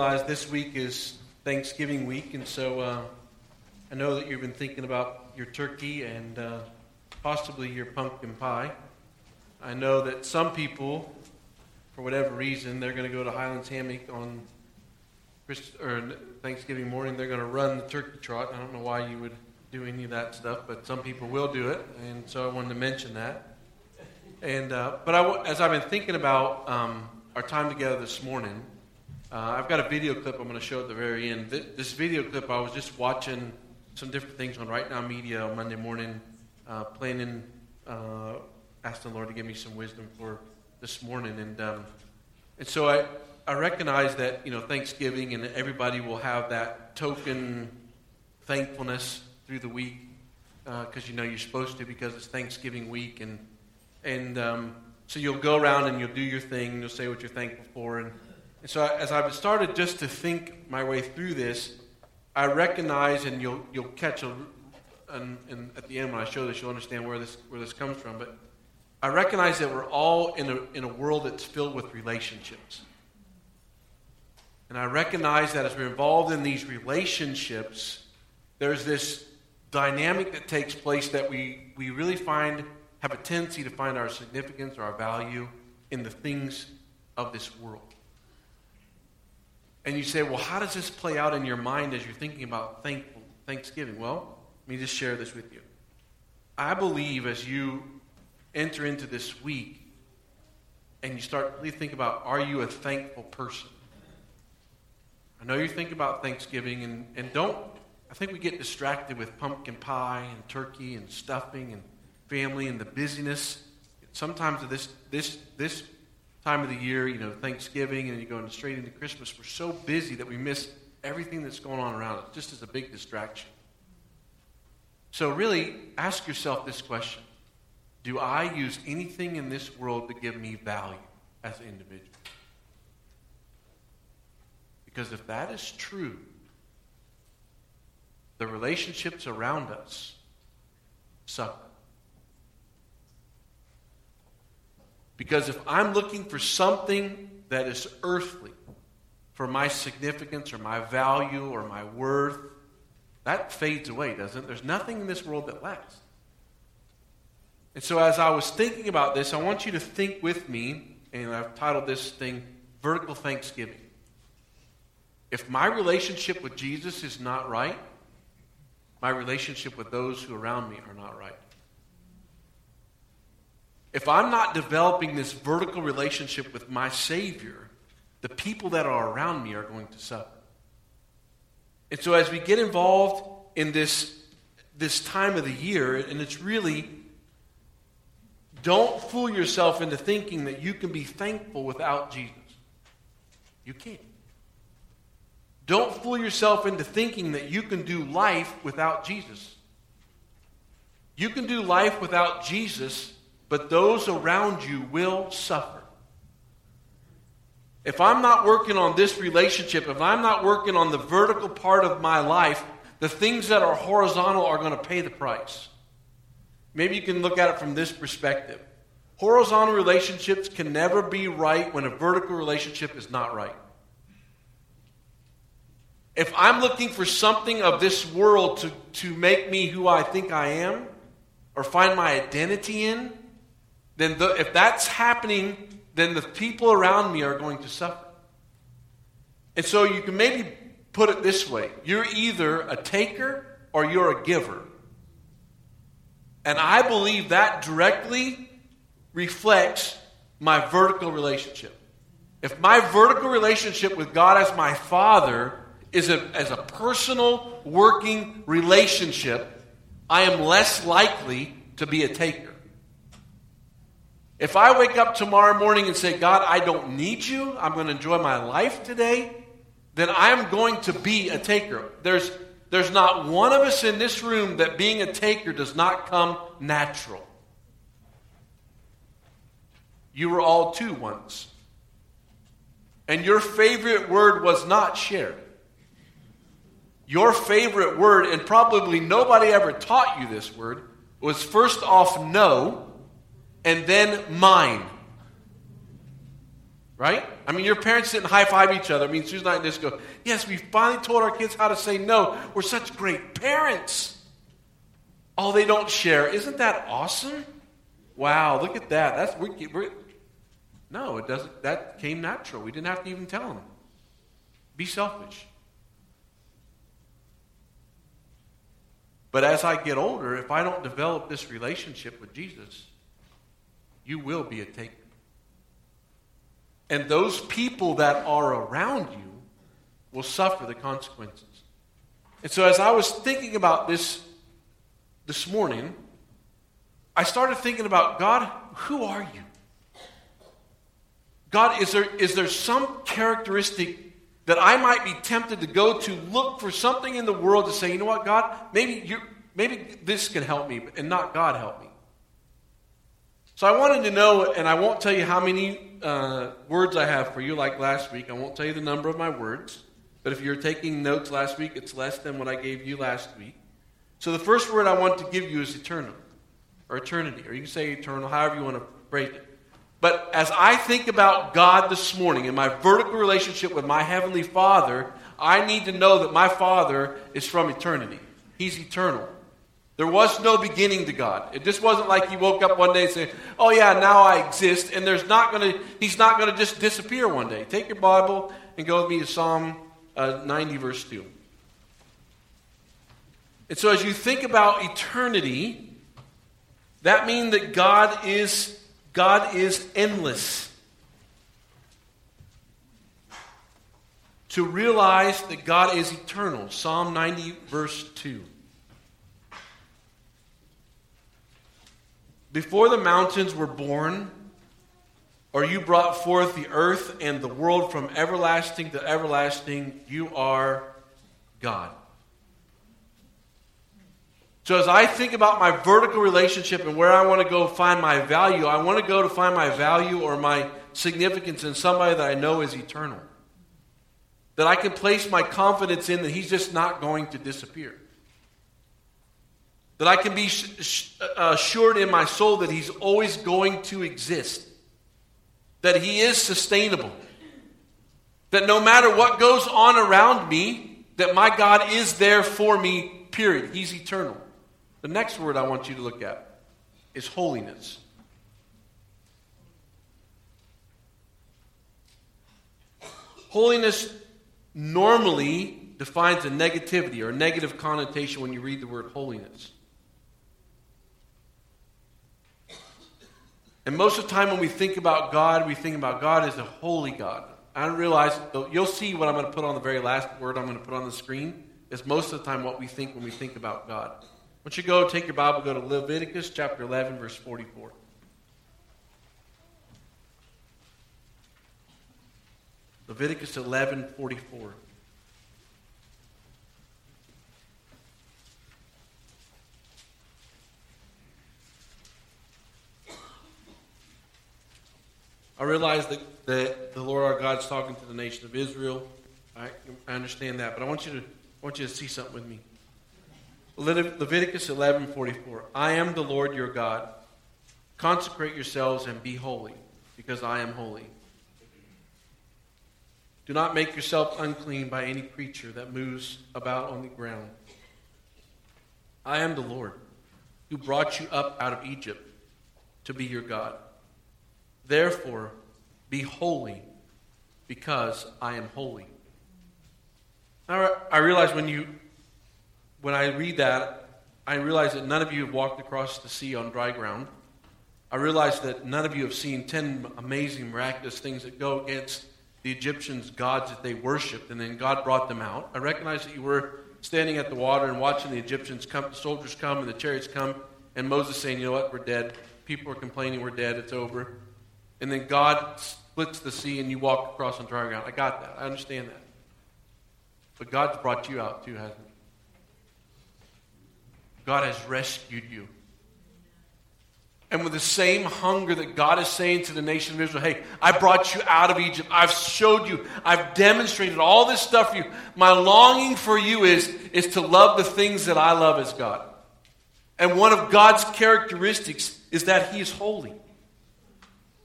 Realize this week is Thanksgiving week, and so uh, I know that you've been thinking about your turkey and uh, possibly your pumpkin pie. I know that some people, for whatever reason, they're going to go to Highlands Hammock on Christ- or Thanksgiving morning. They're going to run the turkey trot. I don't know why you would do any of that stuff, but some people will do it, and so I wanted to mention that. And uh, but I, as I've been thinking about um, our time together this morning. Uh, I've got a video clip I'm going to show at the very end. This, this, video clip, I was just watching some different things on Right Now Media on Monday morning, uh, planning, uh, asking the Lord to give me some wisdom for this morning. And, um, and so I, I recognize that, you know, Thanksgiving and everybody will have that token thankfulness through the week because, uh, you know, you're supposed to because it's Thanksgiving week. And, and um, so you'll go around and you'll do your thing you'll say what you're thankful for. And, and so, as I've started just to think my way through this, I recognize, and you'll, you'll catch a, and, at the end when I show this, you'll understand where this, where this comes from. But I recognize that we're all in a, in a world that's filled with relationships. And I recognize that as we're involved in these relationships, there's this dynamic that takes place that we, we really find, have a tendency to find our significance or our value in the things of this world. And you say, well, how does this play out in your mind as you're thinking about thankful, Thanksgiving? Well, let me just share this with you. I believe as you enter into this week and you start really think about, are you a thankful person? I know you think about Thanksgiving and, and don't, I think we get distracted with pumpkin pie and turkey and stuffing and family and the busyness. Sometimes this, this, this time of the year, you know, Thanksgiving, and you go straight into Christmas, we're so busy that we miss everything that's going on around us, just as a big distraction. So, really, ask yourself this question Do I use anything in this world to give me value as an individual? Because if that is true, the relationships around us suffer. Because if I'm looking for something that is earthly for my significance or my value or my worth, that fades away, doesn't it? There's nothing in this world that lasts. And so, as I was thinking about this, I want you to think with me, and I've titled this thing Vertical Thanksgiving. If my relationship with Jesus is not right, my relationship with those who are around me are not right. If I'm not developing this vertical relationship with my Savior, the people that are around me are going to suffer. And so, as we get involved in this, this time of the year, and it's really don't fool yourself into thinking that you can be thankful without Jesus. You can't. Don't fool yourself into thinking that you can do life without Jesus. You can do life without Jesus but those around you will suffer. If I'm not working on this relationship, if I'm not working on the vertical part of my life, the things that are horizontal are going to pay the price. Maybe you can look at it from this perspective. Horizontal relationships can never be right when a vertical relationship is not right. If I'm looking for something of this world to, to make me who I think I am or find my identity in, then the, if that's happening, then the people around me are going to suffer. And so you can maybe put it this way you're either a taker or you're a giver. And I believe that directly reflects my vertical relationship. If my vertical relationship with God as my Father is a, as a personal working relationship, I am less likely to be a taker. If I wake up tomorrow morning and say, God, I don't need you, I'm going to enjoy my life today, then I'm going to be a taker. There's, there's not one of us in this room that being a taker does not come natural. You were all two once. And your favorite word was not share. Your favorite word, and probably nobody ever taught you this word, was first off no and then mine. Right? I mean, your parents didn't high five each other. I mean, Susan and I just go, Yes, we finally told our kids how to say no. We're such great parents. Oh, they don't share. Isn't that awesome? Wow, look at that. That's we're, we're, no, it doesn't. That came natural. We didn't have to even tell them. Be selfish. But as I get older, if I don't develop this relationship with Jesus, you will be a taker. And those people that are around you will suffer the consequences. And so, as I was thinking about this this morning, I started thinking about God, who are you? God, is there, is there some characteristic that I might be tempted to go to look for something in the world to say, you know what, God, maybe, you maybe this can help me, and not God help me? So I wanted to know, and I won't tell you how many uh, words I have for you like last week. I won't tell you the number of my words. But if you're taking notes last week, it's less than what I gave you last week. So the first word I want to give you is eternal, or eternity, or you can say eternal, however you want to phrase it. But as I think about God this morning and my vertical relationship with my Heavenly Father, I need to know that my Father is from eternity. He's eternal. There was no beginning to God. It just wasn't like he woke up one day and said, "Oh yeah, now I exist," and there's not going to he's not going to just disappear one day. Take your Bible and go with me to Psalm uh, 90 verse 2. And so as you think about eternity, that means that God is God is endless. To realize that God is eternal. Psalm 90, verse 2. Before the mountains were born, or you brought forth the earth and the world from everlasting to everlasting, you are God. So, as I think about my vertical relationship and where I want to go find my value, I want to go to find my value or my significance in somebody that I know is eternal. That I can place my confidence in that he's just not going to disappear. That I can be uh, assured in my soul that he's always going to exist. That he is sustainable. That no matter what goes on around me, that my God is there for me, period. He's eternal. The next word I want you to look at is holiness. Holiness normally defines a negativity or a negative connotation when you read the word holiness. And most of the time when we think about God, we think about God as a holy God. I don't realize, you'll see what I'm going to put on the very last word I'm going to put on the screen, is most of the time what we think when we think about God. Once you go, take your Bible, go to Leviticus chapter 11, verse 44. Leviticus 11, 44. Realize that, that the Lord our God is talking to the nation of Israel. I, I understand that, but I want you to I want you to see something with me. Leviticus 11:44 I am the Lord your God. Consecrate yourselves and be holy, because I am holy. Do not make yourself unclean by any creature that moves about on the ground. I am the Lord who brought you up out of Egypt to be your God. Therefore, be holy, because I am holy. I realize when you when I read that, I realize that none of you have walked across the sea on dry ground. I realize that none of you have seen 10 amazing, miraculous things that go against the Egyptians' gods that they worshiped, and then God brought them out. I recognize that you were standing at the water and watching the Egyptians come, the soldiers come, and the chariots come, and Moses saying, You know what, we're dead. People are complaining, we're dead, it's over. And then God splits the sea, and you walk across on dry ground. I got that. I understand that. But God's brought you out too, hasn't He? God has rescued you. And with the same hunger that God is saying to the nation of Israel, hey, I brought you out of Egypt. I've showed you. I've demonstrated all this stuff for you. My longing for you is, is to love the things that I love as God. And one of God's characteristics is that He is holy.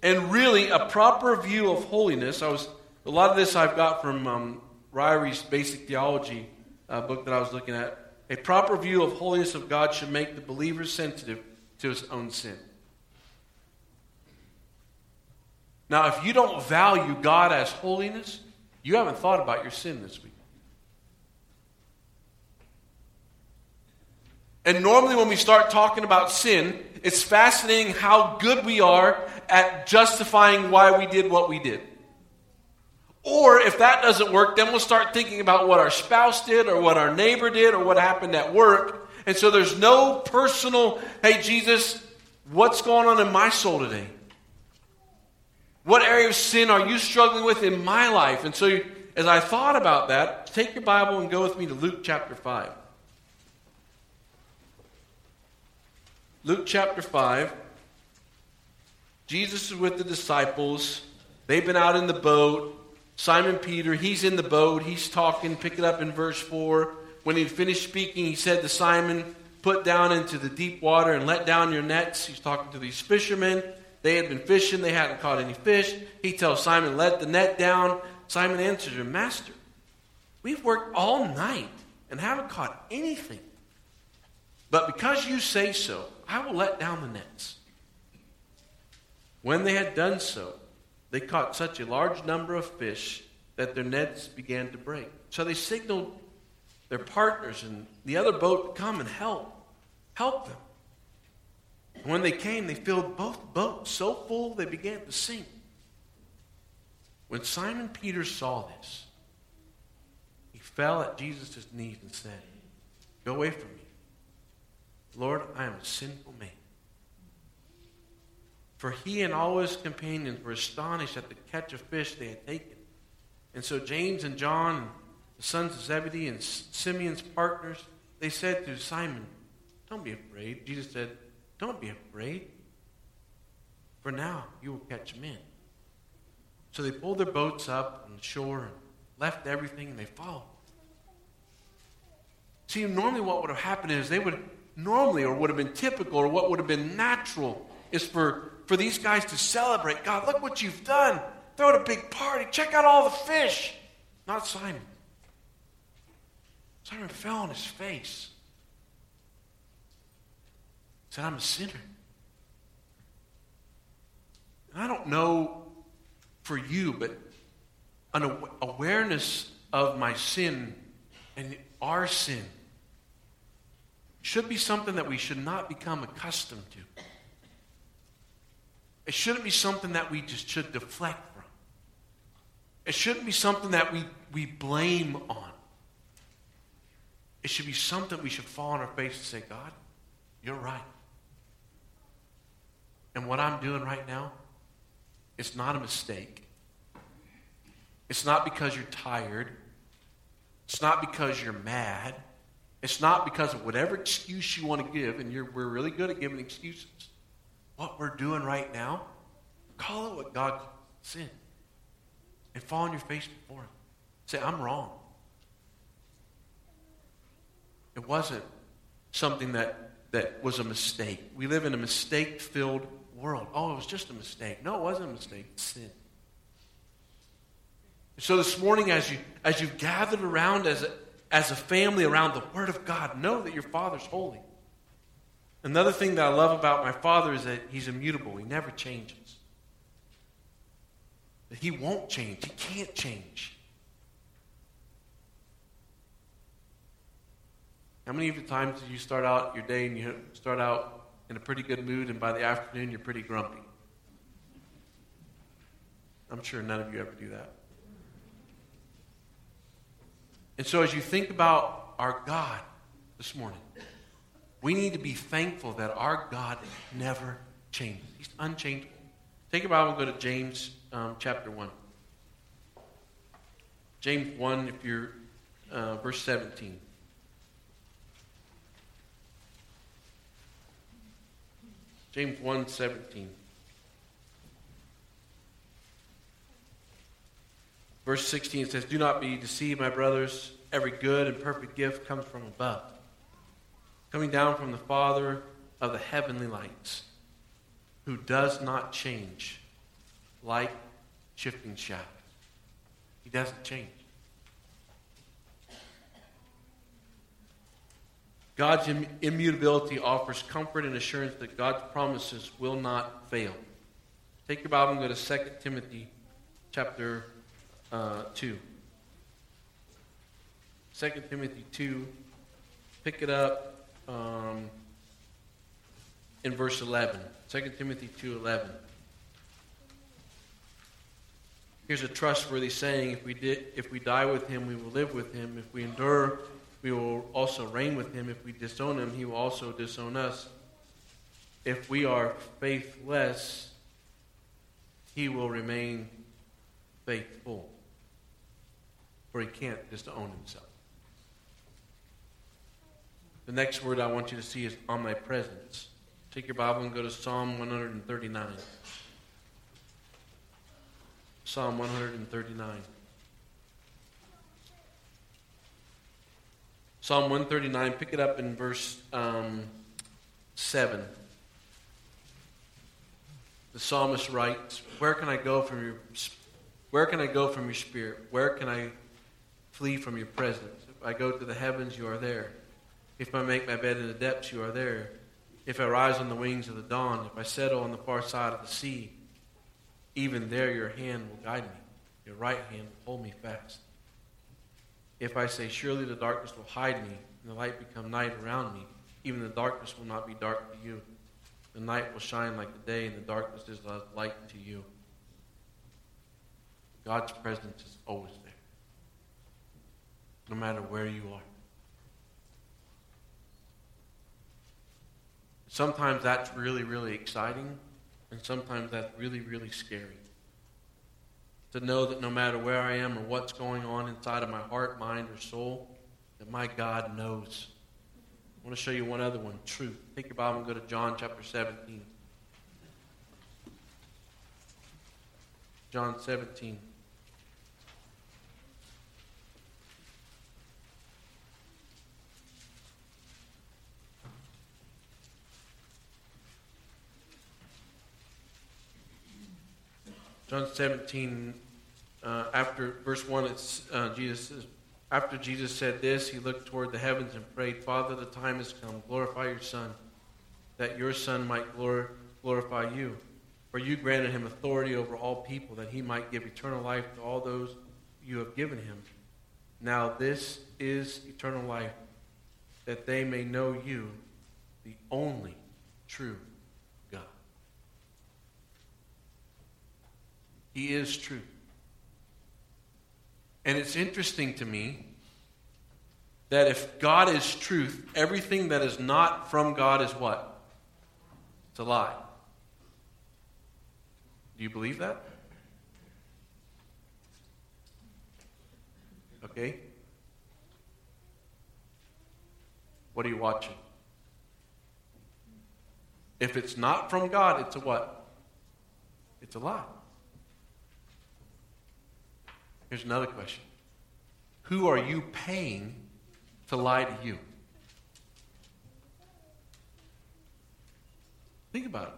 And really, a proper view of holiness, I was, a lot of this I've got from um, Ryrie's Basic Theology uh, book that I was looking at. A proper view of holiness of God should make the believer sensitive to his own sin. Now, if you don't value God as holiness, you haven't thought about your sin this week. And normally, when we start talking about sin, it's fascinating how good we are at justifying why we did what we did. Or if that doesn't work, then we'll start thinking about what our spouse did, or what our neighbor did, or what happened at work. And so there's no personal, hey, Jesus, what's going on in my soul today? What area of sin are you struggling with in my life? And so, as I thought about that, take your Bible and go with me to Luke chapter 5. Luke chapter 5. Jesus is with the disciples. They've been out in the boat. Simon Peter, he's in the boat. He's talking. Pick it up in verse 4. When he finished speaking, he said to Simon, Put down into the deep water and let down your nets. He's talking to these fishermen. They had been fishing, they hadn't caught any fish. He tells Simon, Let the net down. Simon answers him, Master, we've worked all night and haven't caught anything. But because you say so, I will let down the nets. When they had done so, they caught such a large number of fish that their nets began to break. So they signaled their partners in the other boat to come and help. Help them. And when they came, they filled both boats so full they began to sink. When Simon Peter saw this, he fell at Jesus' knees and said, Go away from me. Lord, I am a sinful man. For he and all his companions were astonished at the catch of fish they had taken. And so James and John, the sons of Zebedee, and Simeon's partners, they said to Simon, Don't be afraid. Jesus said, Don't be afraid. For now you will catch men. So they pulled their boats up on the shore and left everything and they followed. See, normally what would have happened is they would normally or would have been typical or what would have been natural is for, for these guys to celebrate. God, look what you've done. Throw a big party. Check out all the fish. Not Simon. Simon fell on his face. Said, I'm a sinner. And I don't know for you, but an awareness of my sin and our sin should be something that we should not become accustomed to. It shouldn't be something that we just should deflect from. It shouldn't be something that we, we blame on. It should be something we should fall on our face and say, God, you're right. And what I'm doing right now, it's not a mistake. It's not because you're tired. It's not because you're mad. It's not because of whatever excuse you want to give, and we're really good at giving excuses. What we're doing right now, call it what God calls sin. And fall on your face before Him. Say, I'm wrong. It wasn't something that, that was a mistake. We live in a mistake filled world. Oh, it was just a mistake. No, it wasn't a mistake. It's sin. So this morning, as you as you gathered around as a, as a family around the Word of God, know that your Father's holy. Another thing that I love about my Father is that He's immutable, He never changes. That He won't change, He can't change. How many of the times did you start out your day and you start out in a pretty good mood, and by the afternoon you're pretty grumpy? I'm sure none of you ever do that. And so, as you think about our God this morning, we need to be thankful that our God never changes. He's unchangeable. Take your Bible and go to James um, chapter 1. James 1, if you're uh, verse 17. James 1 17. Verse 16 says, Do not be deceived, my brothers. Every good and perfect gift comes from above, coming down from the Father of the heavenly lights, who does not change like shifting shadows. He doesn't change. God's immutability offers comfort and assurance that God's promises will not fail. Take your Bible and go to 2 Timothy chapter uh, 2. 2 Timothy 2, pick it up um, in verse 11. 2 Timothy 2 11. Here's a trustworthy saying if we, did, if we die with him, we will live with him. If we endure we will also reign with him. If we disown him, he will also disown us. If we are faithless, he will remain faithful. For he can't just own himself. The next word I want you to see is omnipresence. Take your Bible and go to Psalm 139. Psalm 139. Psalm 139, pick it up in verse um, 7. The psalmist writes, Where can I go from your where can I go from your spirit? Where can I flee from your presence? If I go to the heavens, you are there. If I make my bed in the depths, you are there. If I rise on the wings of the dawn, if I settle on the far side of the sea, even there your hand will guide me. Your right hand will hold me fast. If I say, Surely the darkness will hide me, and the light become night around me, even the darkness will not be dark to you. The night will shine like the day, and the darkness is light to you. God's presence is always no matter where you are. Sometimes that's really, really exciting, and sometimes that's really, really scary to know that no matter where I am or what's going on inside of my heart, mind, or soul, that my God knows. I want to show you one other one truth. Take your Bible and go to John chapter 17. John 17. John 17, uh, after verse 1, it's, uh, Jesus says, after Jesus said this, he looked toward the heavens and prayed, Father, the time has come. Glorify your Son, that your Son might glor- glorify you. For you granted him authority over all people, that he might give eternal life to all those you have given him. Now, this is eternal life, that they may know you, the only true He is true. And it's interesting to me that if God is truth, everything that is not from God is what? It's a lie. Do you believe that? Okay. What are you watching? If it's not from God, it's a what? It's a lie. Here's another question Who are you paying to lie to you? Think about it.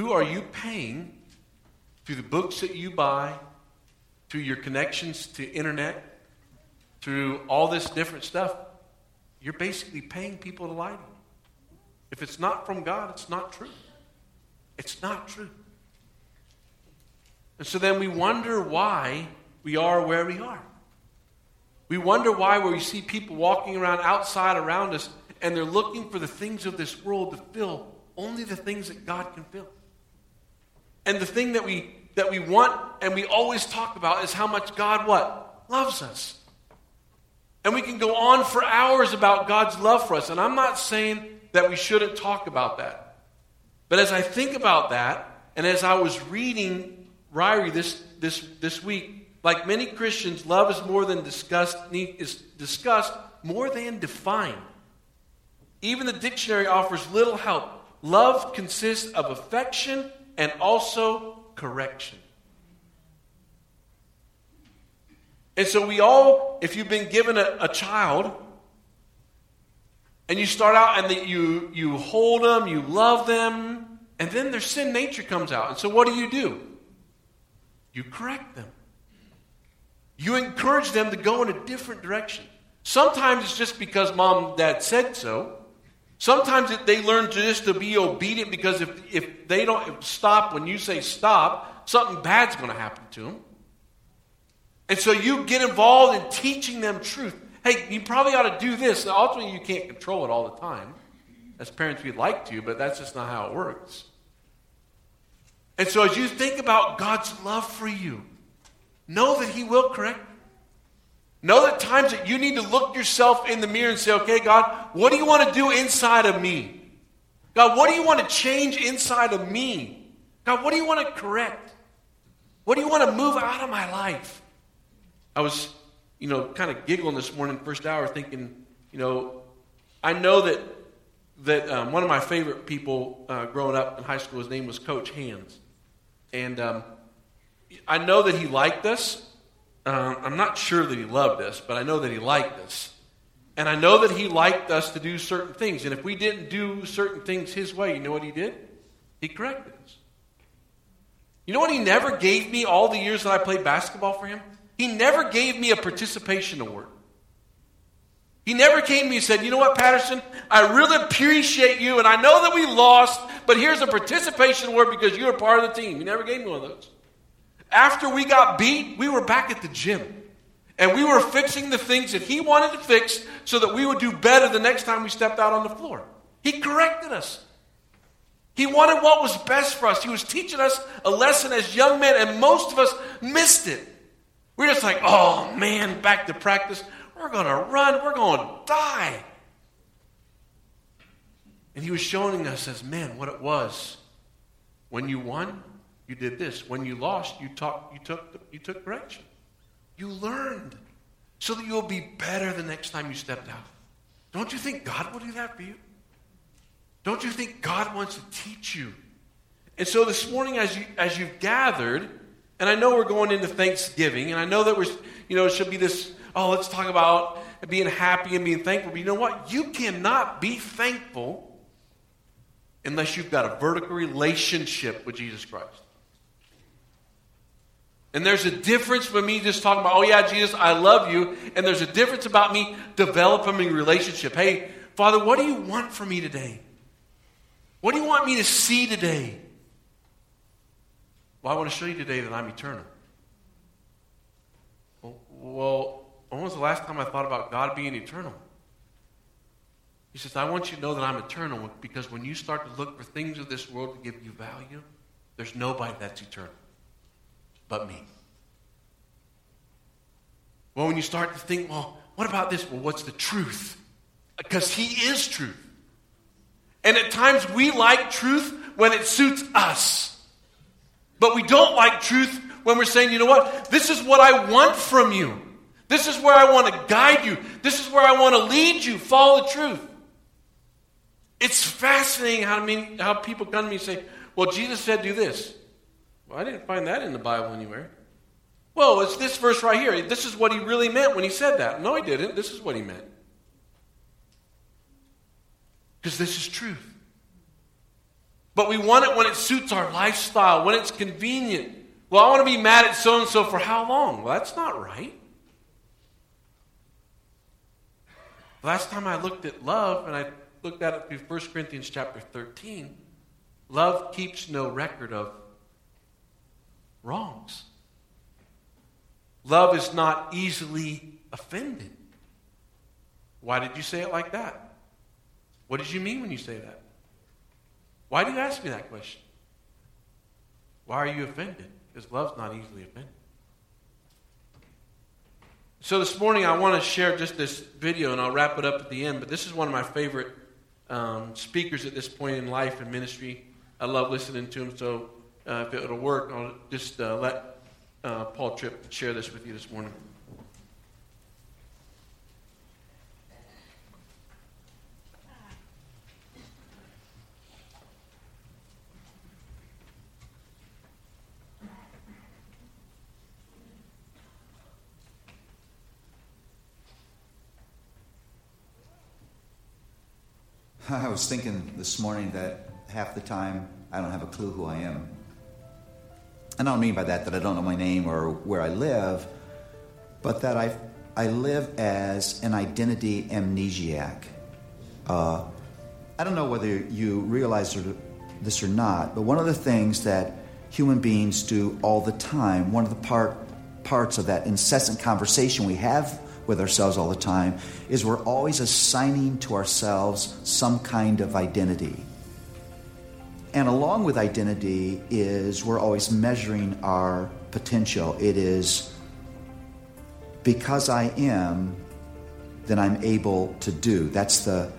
Who are you paying through the books that you buy, through your connections to internet, through all this different stuff? You're basically paying people to lie to you. If it's not from God, it's not true. It's not true. And so then we wonder why we are where we are. We wonder why where we see people walking around outside around us and they're looking for the things of this world to fill only the things that God can fill. And the thing that we that we want and we always talk about is how much God what? Loves us. And we can go on for hours about God's love for us. And I'm not saying that we shouldn't talk about that. But as I think about that, and as I was reading Ryrie this, this, this week, like many Christians, love is more than discussed, is discussed more than defined. Even the dictionary offers little help. Love consists of affection and also correction. And so we all, if you've been given a, a child, and you start out and the, you, you hold them, you love them, And then their sin nature comes out. And so what do you do? You correct them. You encourage them to go in a different direction. Sometimes it's just because mom and dad said so. Sometimes they learn to just to be obedient because if, if they don't stop when you say stop, something bad's going to happen to them. And so you get involved in teaching them truth. Hey, you probably ought to do this. Ultimately, you can't control it all the time. As parents, we'd like to, but that's just not how it works. And so as you think about God's love for you, know that He will correct. Know that times that you need to look yourself in the mirror and say, okay, God, what do you want to do inside of me? God, what do you want to change inside of me? God, what do you want to correct? What do you want to move out of my life? I was, you know, kind of giggling this morning, first hour, thinking, you know, I know that that um, one of my favorite people uh, growing up in high school, his name was Coach Hands. And um, I know that he liked us. Um, I'm not sure that he loved us, but I know that he liked us. And I know that he liked us to do certain things. And if we didn't do certain things his way, you know what he did? He corrected us. You know what he never gave me all the years that I played basketball for him? He never gave me a participation award. He never came to me and said, You know what, Patterson? I really appreciate you, and I know that we lost, but here's a participation award because you were part of the team. He never gave me one of those. After we got beat, we were back at the gym. And we were fixing the things that he wanted to fix so that we would do better the next time we stepped out on the floor. He corrected us. He wanted what was best for us. He was teaching us a lesson as young men, and most of us missed it. We're just like, oh man, back to practice. We're going to run. We're going to die. And he was showing us as men what it was. When you won, you did this. When you lost, you, talk, you, took, you took correction. You learned so that you'll be better the next time you stepped out. Don't you think God will do that for you? Don't you think God wants to teach you? And so this morning, as, you, as you've gathered, and I know we're going into Thanksgiving, and I know that we're, you know, it should be this, oh, let's talk about being happy and being thankful. But you know what? You cannot be thankful unless you've got a vertical relationship with Jesus Christ. And there's a difference for me just talking about, oh yeah, Jesus, I love you. And there's a difference about me developing a relationship. Hey, Father, what do you want from me today? What do you want me to see today? Well, I want to show you today that I'm eternal. Well, when was the last time I thought about God being eternal? He says, I want you to know that I'm eternal because when you start to look for things of this world to give you value, there's nobody that's eternal but me. Well, when you start to think, well, what about this? Well, what's the truth? Because He is truth. And at times we like truth when it suits us. But we don't like truth when we're saying, you know what? This is what I want from you. This is where I want to guide you. This is where I want to lead you. Follow the truth. It's fascinating how, I mean, how people come to me and say, well, Jesus said do this. Well, I didn't find that in the Bible anywhere. Well, it's this verse right here. This is what he really meant when he said that. No, he didn't. This is what he meant. Because this is truth. But we want it when it suits our lifestyle, when it's convenient. Well, I want to be mad at so and so for how long? Well, that's not right. Last time I looked at love, and I looked at it through 1 Corinthians chapter 13, love keeps no record of wrongs. Love is not easily offended. Why did you say it like that? What did you mean when you say that? Why do you ask me that question? Why are you offended? Because love's not easily offended. So this morning I want to share just this video and I'll wrap it up at the end. But this is one of my favorite um, speakers at this point in life and ministry. I love listening to him. So uh, if it'll work, I'll just uh, let uh, Paul Tripp share this with you this morning. I was thinking this morning that half the time I don't have a clue who I am. And I don't mean by that that I don't know my name or where I live, but that I, I live as an identity amnesiac. Uh, I don't know whether you realize this or not, but one of the things that human beings do all the time, one of the part, parts of that incessant conversation we have with ourselves all the time, is we're always assigning to ourselves some kind of identity. And along with identity is we're always measuring our potential. It is because I am, then I'm able to do. That's the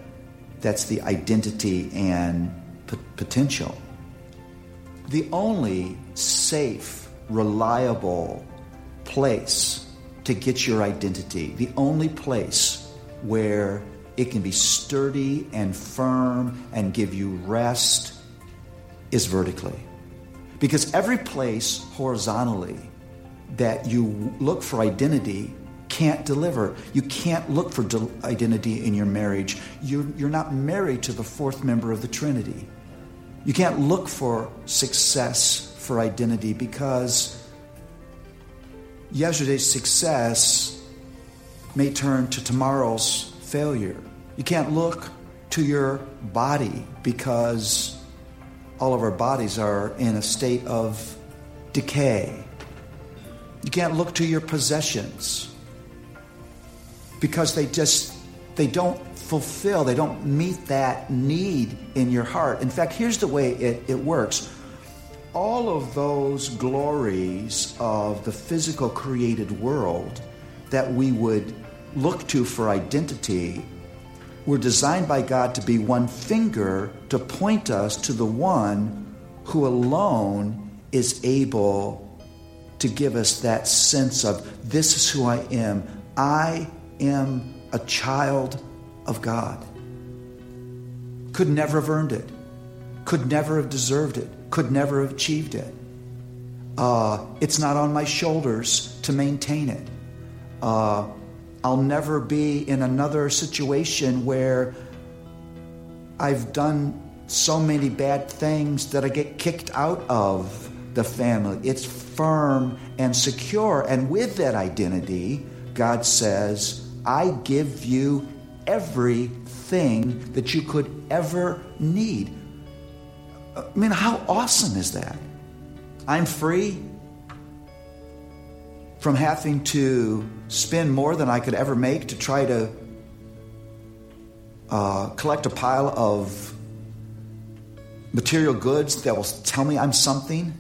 that's the identity and p- potential. The only safe, reliable place to get your identity, the only place where it can be sturdy and firm and give you rest is vertically. Because every place horizontally that you look for identity can't deliver. You can't look for identity in your marriage. You're, you're not married to the fourth member of the Trinity. You can't look for success for identity because yesterday's success may turn to tomorrow's failure. You can't look to your body because all of our bodies are in a state of decay. You can't look to your possessions because they just they don't fulfill, they don't meet that need in your heart. In fact, here's the way it, it works. All of those glories of the physical created world that we would look to for identity were designed by God to be one finger to point us to the one who alone is able to give us that sense of this is who I am. I am a child of God. Could never have earned it, could never have deserved it, could never have achieved it. Uh, it's not on my shoulders to maintain it. Uh, I'll never be in another situation where I've done so many bad things that I get kicked out of the family. It's firm and secure. And with that identity, God says, I give you everything that you could ever need. I mean, how awesome is that? I'm free from having to spend more than I could ever make to try to uh, collect a pile of material goods that will tell me I'm something.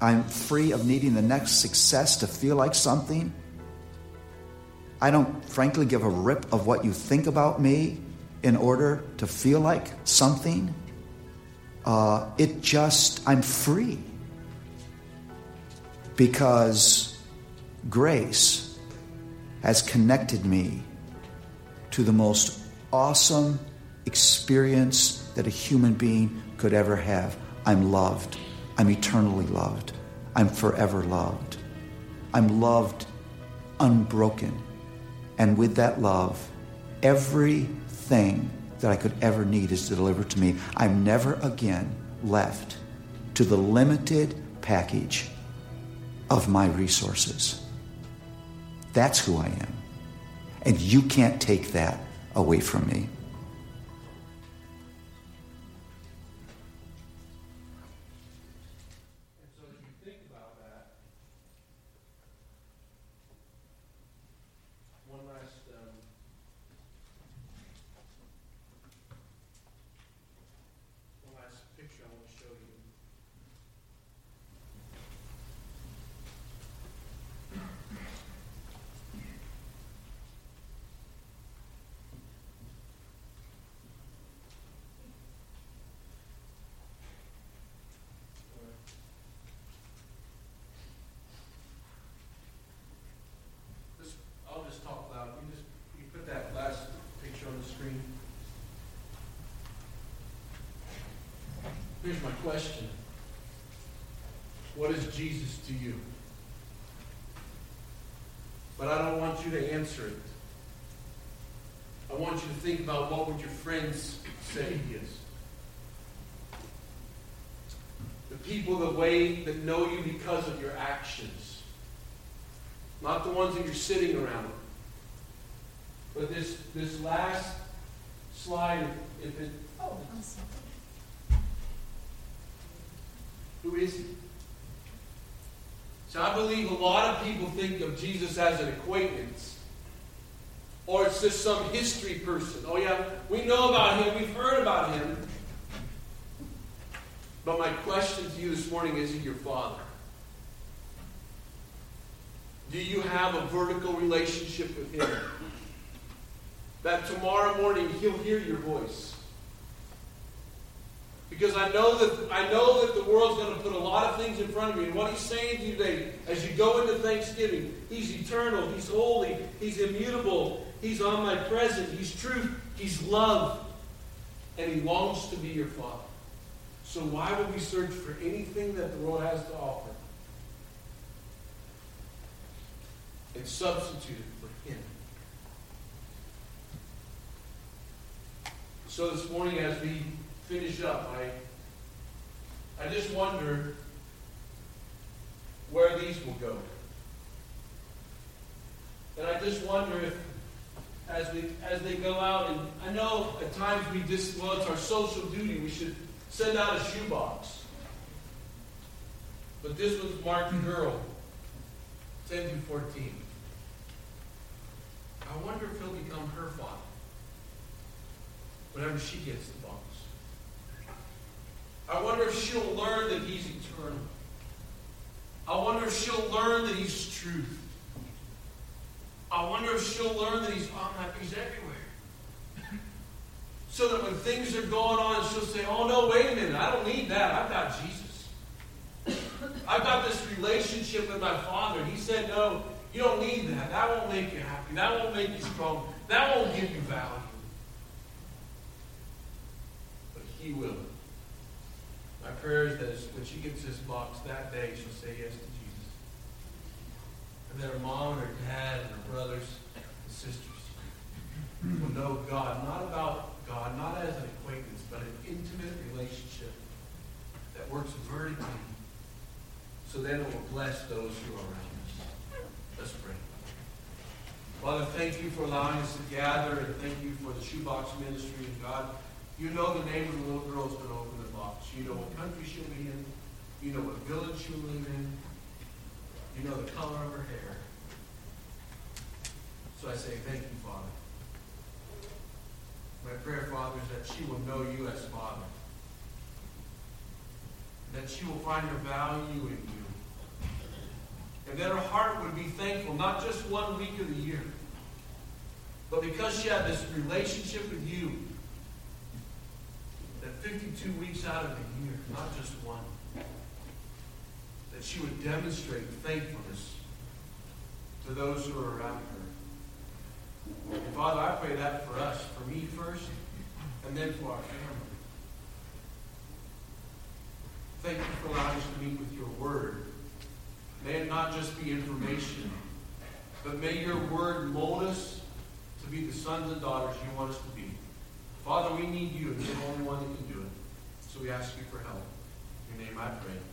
I'm free of needing the next success to feel like something. I don't, frankly, give a rip of what you think about me in order to feel like something. Uh, it just, I'm free. Because grace has connected me to the most awesome experience that a human being could ever have. I'm loved. I'm eternally loved. I'm forever loved. I'm loved unbroken. And with that love, everything that I could ever need is delivered to me. I'm never again left to the limited package of my resources. That's who I am. And you can't take that away from me. Here's my question What is Jesus to you? But I don't want you to answer it. I want you to think about what would your friends say he is. people the way that know you because of your actions. Not the ones that you're sitting around. But this, this last slide, if it. Oh, who is he? So I believe a lot of people think of Jesus as an acquaintance. Or it's just some history person. Oh, yeah, we know about him, we've heard about him. But my question to you this morning is He your Father? Do you have a vertical relationship with Him? That tomorrow morning He'll hear your voice. Because I know that I know that the world's going to put a lot of things in front of me. And what he's saying to you today, as you go into Thanksgiving, he's eternal, he's holy, he's immutable, he's omnipresent, he's truth, he's love, and he longs to be your father. So why would we search for anything that the world has to offer and substitute it for Him? So this morning, as we finish up, I, I just wonder where these will go. And I just wonder if, as we as they go out, and I know at times we just well, it's our social duty. We should send out a shoebox. But this was marked girl, 10 to 14. I wonder if he'll become her father whenever she gets the box. I wonder if she'll learn that he's eternal. I wonder if she'll learn that he's truth. I wonder if she'll learn that he's, he's everywhere. So that when things are going on, she'll say, Oh, no, wait a minute. I don't need that. I've got Jesus. I've got this relationship with my Father. He said, No, you don't need that. That won't make you happy. That won't make you strong. That won't give you value. But He will. Prayer is that when she gets this box that day, she'll say yes to Jesus. And that her mom and her dad and her brothers and sisters will know God, not about God, not as an acquaintance, but an intimate relationship that works vertically so then it will bless those who are around us. Let's pray. Father, thank you for allowing us to gather and thank you for the shoebox ministry. And God, you know the name of the little girl who's going to open the You know what country she'll be in. You know what village she'll live in. You know the color of her hair. So I say thank you, Father. My prayer, Father, is that she will know you as Father. That she will find her value in you. And that her heart would be thankful, not just one week of the year, but because she had this relationship with you, 52 weeks out of the year, not just one, that she would demonstrate thankfulness to those who are around her. And Father, I pray that for us, for me first, and then for our family. Thank you for allowing us to meet with your word. May it not just be information, but may your word mold us to be the sons and daughters you want us to be. Father, we need you, you're the only one that can we ask you for help. In your name I pray.